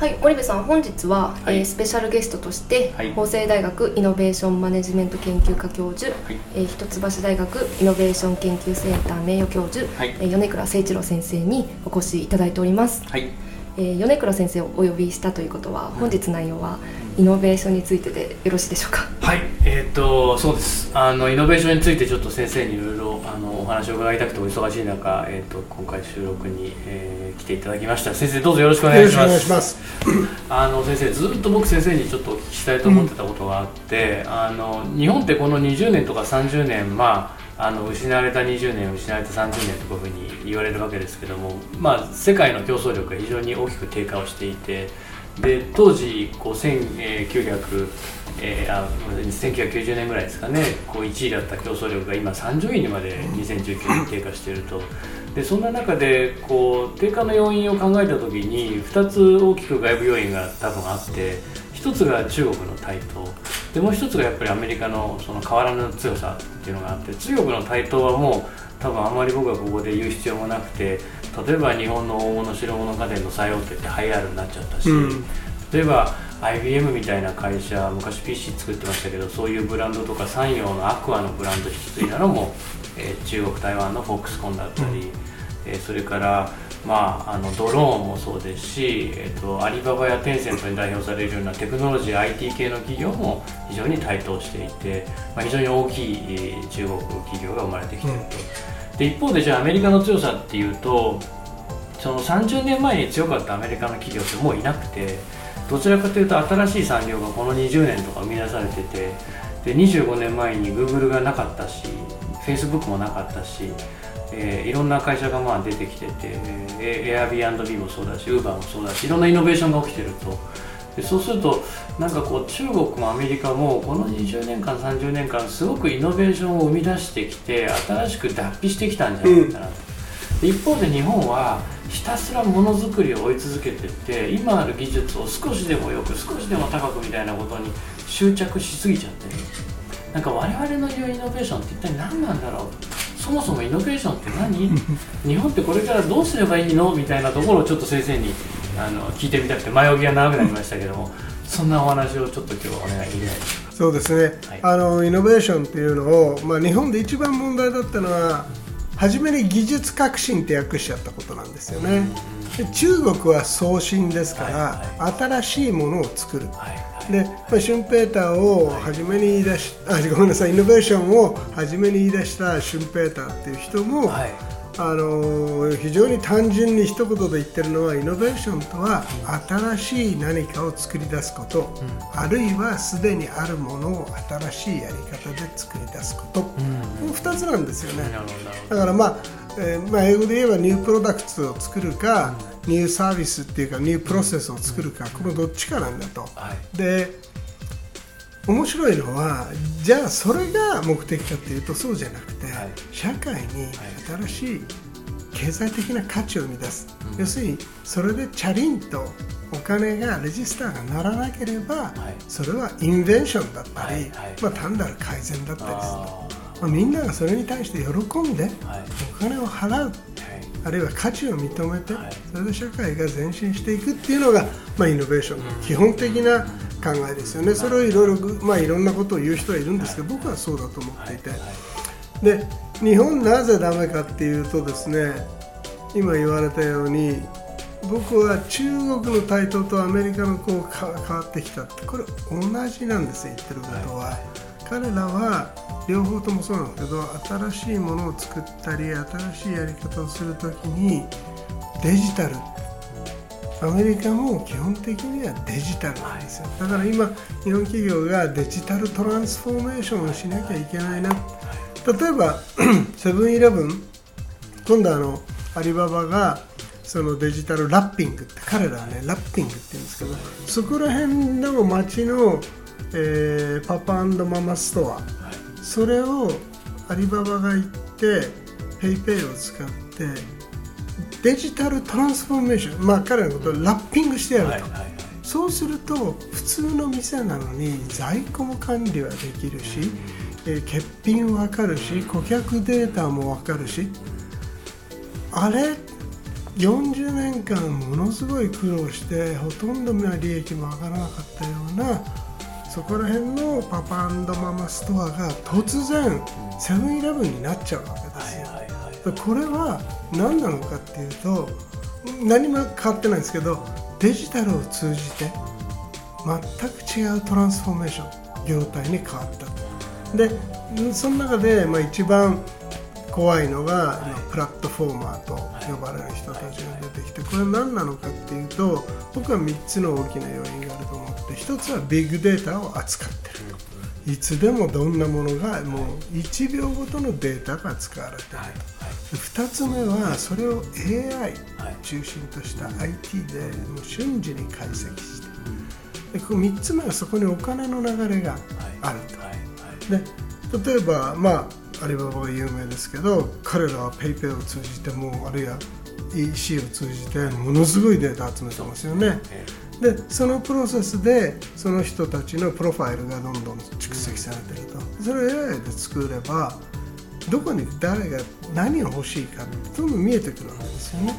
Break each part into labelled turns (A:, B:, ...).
A: はい森部さん本日は、
B: はい。
A: えースペシャルゲストとして、
B: はい。
A: 法政大学イノベーションマネジメント研究科教授、
B: はい。
A: えー一橋大学イノベーション研究センター名誉教授、
B: はい。
A: えー米倉誠一郎先生にお越しいただいております、
B: はい。
A: えー米倉先生をお呼びしたということは本日内容はイノベーションについてでよろしいでしょうか？
B: はい。えっ、とそうです。あのイノベーションについてちょっと先生にいろいろあのお話を伺いたくてお忙しい中、えー、と今回収録に、えー来ていただきました。先生どうぞよろしくお願いします。
C: 願いします。
B: あの先生ずっと僕先生にちょっとお聞きしたいと思ってたことがあって、あの日本ってこの20年とか30年まああの失われた20年失われた30年というふうに言われるわけですけども、まあ、世界の競争力が非常に大きく低下をしていてで当時こう1900えーあ1990年ぐらいですかねこう1位だった競争力が今30位にまで2019年低下しているとでそんな中でこう低下の要因を考えた時に2つ大きく外部要因が多分あって1つが中国の台頭。でもう1つがやっぱりアメリカのその変わらぬ強さっていうのがあって中国の台頭はもう多分あまり僕はここで言う必要もなくて例えば日本の大物白物家電の最大手ってハイアールになっちゃったし、
C: うん。
B: 例えば IBM みたいな会社昔 PC 作ってましたけどそういうブランドとか産業のアクアのブランド引き継いだのも、えー中国台湾のフォックスコンだったり、えーそれから、まあ、あのドローンもそうですし、えー、とアリババやテンセントに代表されるようなテクノロジー IT 系の企業も非常に台頭していて、まあ、非常に大きい、えー中国企業が生まれてきていると。で一方でじゃあアメリカの強さっていうとその30年前に強かったアメリカの企業ってもういなくてどちらかというと新しい産業がこの20年とか生み出されててで25年前に Google がなかったし Facebook もなかったし、えーいろんな会社がまあ出てきてて、えー Airbnb もそうだし Uber もそうだしいろんなイノベーションが起きてるとでそうするとなんかこう中国もアメリカもこの20年間30年間すごくイノベーションを生み出してきて新しく脱皮してきたんじゃないかなと。で一方で日本はひたすらものづくりを追い続けてって今ある技術を少しでもよく少しでも高くみたいなことに執着しすぎちゃってるなんか我々の言うイノベーションって一体何なんだろう？そもそもイノベーションって何？日本ってこれからどうすればいいの？みたいなところをちょっと先生にあの聞いてみたくて前置きが長くなりましたけども そんなお話をちょっと今日はお願いできないです。か
C: そうですね、
B: はい。
C: あのイノベーションっていうのを、まあ、日本で一番問題だったのは初めに技術革新って訳しちゃったことなんですよね。で中国は創新ですから、新しいものを作る。
B: はいはい
C: で、まあ、シュンペーターを初めに言い出し、あごめんなさいイノベーションを初めに言い出したシュンペーターっていう人も、
B: はい。
C: あの非常に単純に一言で言ってるのはイノベーションとは新しい何かを作り出すこと、あるいはすでにあるものを新しいやり方で作り出すこと、この2つなんですよね。だからまあ、えーまあ、英語で言えばニュープロダクツを作るか、ニューサービスっていうかニュープロセスを作るか、このどっちかなんだと。
B: どはい。
C: で面白いのはじゃあそれが目的かっていうとそうじゃなくて、
B: はい。
C: 社会に新しい経済的な価値を生み出す、要するにそれでチャリンとお金がレジスターがならなければ、
B: はい。
C: それはインベンションだったり、
B: はい。はい。
C: まあ、単なる改善だったりする
B: あ
C: まあ、みんながそれに対して喜んでお金を払う。
B: はい
C: あるいは価値を認めて、
B: はい。
C: それで社会が前進していくっていうのが、まあ、イノベーションの基本的な考えですよね、それをいろいろぐ、まあ、いろんなことを言う人はいるんですけど、僕はそうだと思っていて、で日本なぜダメかっていうとですね今言われたように僕は中国の台頭とアメリカのこうか変わってきたってこれ同じなんですよ言ってることは、彼らは両方ともそうなんですけど新しいものを作ったり新しいやり方をするときにデジタル。アメリカも基本的にはデジタルなんですよ。だから今日本企業がデジタルトランスフォーメーションをしなきゃいけないな。例えば セブンイレブン今度あのアリババがそのデジタルラッピングって彼らはねラッピングって言うんですけどそこら辺の街のえーパパママストア。
B: はい。
C: それをアリババが行って PayPay を使ってデジタルトランスフォーメーションまあ彼のことをラッピングしてやると、
B: はいはいはい。
C: そうすると普通の店なのに在庫も管理はできるし、えー欠品わかるし顧客データもわかるしあれ40年間ものすごい苦労してほとんどの利益も上がらなかったようなそこら辺のパパママストアが突然セブンイレブンになっちゃうわけですよ。これは何なのかっていうと何も変わってないんですけどデジタルを通じて全く違うトランスフォーメーション業態に変わったと。でその中で、まあ、一番怖いのが、今プラットフォーマーと呼ばれる人たちが出てきてこれ何なのかっていうと僕は3つの大きな要因があると思って1つはビッグデータを扱ってる。いつでもどんなものがもう1秒ごとのデータが使われていると。
B: はい。
C: 2つ目はそれを AI
B: はい。
C: 中心とした IT でもう瞬時に解析してでこの3つ目はそこにお金の流れがある
B: はい。はい。
C: とで例えばまあアリババが有名ですけど彼らは PayPay を通じてもあるいは EC を通じてものすごいデータ集めてますよね。
B: え
C: でそのプロセスでその人たちのプロファイルがどんどん蓄積されてると。それを AI で作ればどこに誰が何を欲しいかどんどん見えてくるわけですよね。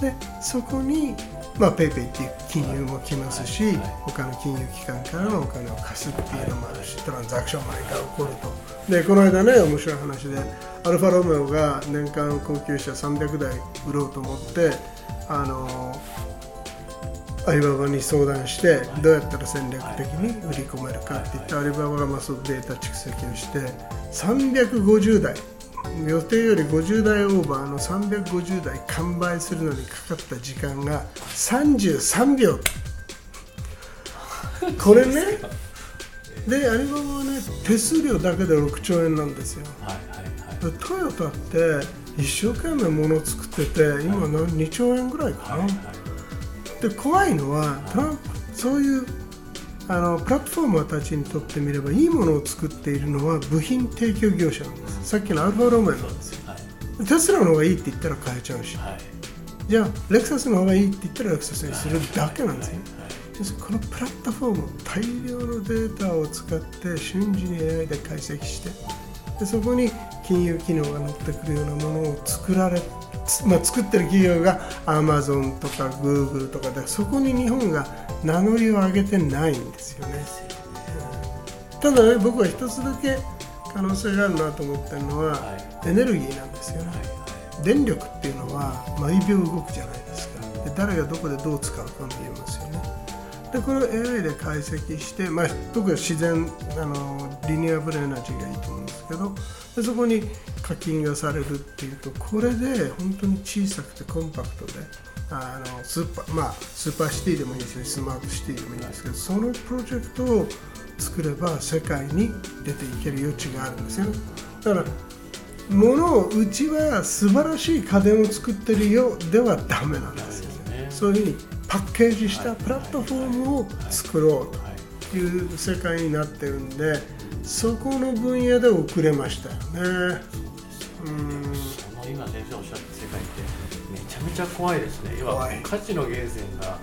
C: でそこにまあ PayPay っていう金融も来ますし、
B: はい。はい。
C: 他の金融機関からのお金を貸すっていうのもあるしトランザクションマネーが起こると。でこの間ね面白い話でアルファロメオが年間高級車300台売ろうと思ってあのアリババに相談してどうやったら戦略的に売り込めるかって言ってアリババがまあそのデータ蓄積をして350台予定より50台オーバーの350台完売するのにかかった時間が33秒。これね？でアリババはね手数料だけで6兆円なんですよ。
B: はいはいはい。
C: でトヨタって一生懸命物作ってて今何2兆円ぐらいかな、
B: はいはい。
C: で怖いのはトランプそういうあのプラットフォーマーたちにとってみればいいものを作っているのは部品提供業者なんです。さっきのアルファロメオなんですよ
B: はい。
C: テスラの方がいいって言ったら変えちゃうし。
B: はい。
C: じゃあレクサスの方がいいって言ったらレクサスにするだけなんですよ
B: はい。
C: 要するにこのプラットフォーム大量のデータを使って瞬時に AI で解析してでそこに金融機能が乗ってくるようなものを作られつまあ、作ってる企業が Amazon とか Google とかでそこに日本が名乗りを上げてないんですよね。ただね僕は一つだけ可能性があるなと思ってるのは、
B: は
C: エネルギーなんですよね、電力っていうのは毎秒動くじゃないですか。で誰がどこでどう使うかも言えますよね。でこれを AI で解析して、まあ、僕は自然あの renewable energy がいいと思うんですけどでそこに課金がされるっていうとこれで本当に小さくてコンパクトであのスーパーまあスーパーシティでもいいですしスマートシティでもいいんですけどそのプロジェクトを作れば世界に出ていける余地があるんですよね。だから物をうちは素晴らしい家電を作ってるよではダメなんですよね。
B: ね。
C: そういうふうにパッケージしたプラットフォームを作ろう
B: はい。
C: という世界になってるんでそこの分野で遅れましたよね。うん。
B: その今先生おっしゃった世界って。めちゃめちゃ怖いですね。要は
C: 怖い。
B: 価値の源泉が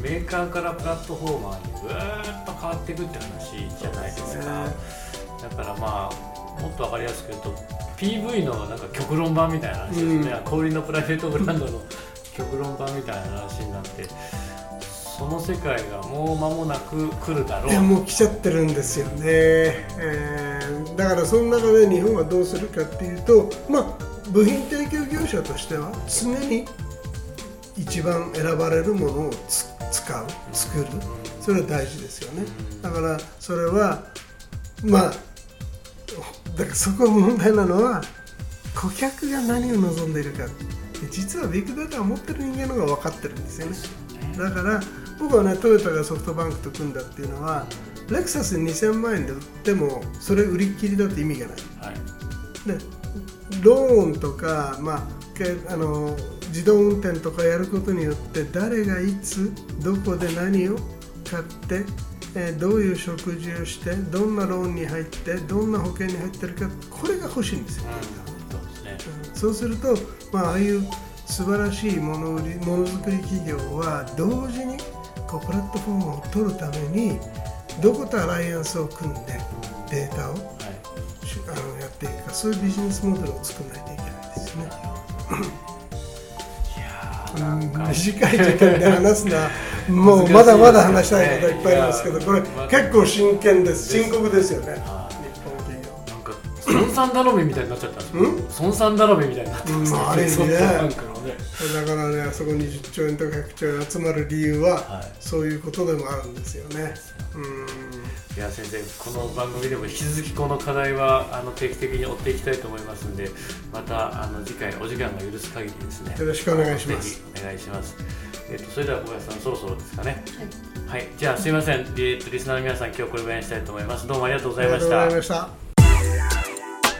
B: メーカーからプラットフォーマーにぐーっと変わっていくって話じゃないですか。だからまあもっと分かりやすく言うと PV のなんか極論版みたいな話ですね、
C: うん。
B: 小売りのプライベートブランドの極論版みたいな話になってその世界がもう間もなく来るだろう。
C: もう来ちゃってるんですよね、えーだからその中で日本はどうするかっていうとまあ部品提供業者としては常に一番選ばれるものをつ使う作る。それは大事ですよね。だからそれはまあだからそこが問題なのは顧客が何を望んでいるか。で実はビッグデータを持ってる人間の方が分かってるんですよね。だから僕はねトヨタがソフトバンクと組んだっていうのはレクサス2000万円で売ってもそれ売り切りだって意味がない。
B: はい。
C: でローンとか、まあ、けあの自動運転とかやることによって誰がいつどこで何を買ってえーどういう食事をしてどんなローンに入ってどんな保険に入ってるかこれが欲しいんですよ、
B: うん、そうですね。
C: そうすると、まあ、ああいう素晴らしいもの売りものづくり企業は同時にこうプラットフォームを取るためにどことアライアンスを組んでデータを
B: はい。
C: しあのやっていくかそういうビジネスモデルを作らないといけないですよね。ん
B: なんか。
C: 短い時間で話すのは もうまだまだ話したいこといっぱいありますけどこれ結構真剣です深刻ですよね
B: 孫さん頼みみたいになっちゃったんですよ
C: うん？
B: 孫さん頼みみたいになって。ます
C: うんある意味ね
B: ソフトバンクのね。
C: だからねあそこに10兆円とか100兆円集まる理由は、
B: はい。
C: そういうことでもあるんですよね。う。ん。
B: いや先生この番組でも引き続きこの課題はあの定期的に追っていきたいと思いますのでまたあの次回お時間が許す限りです。ね
C: よろしくお願いします。
B: ぜひお願いします。えっとそれでは小林さんそろそろですかね。はい、じゃあすいません。えっとリスナーの皆さん今日これぐらいにしたいと思います。どうもありがとうございまし
C: ありがとうご
B: た
C: ざいました。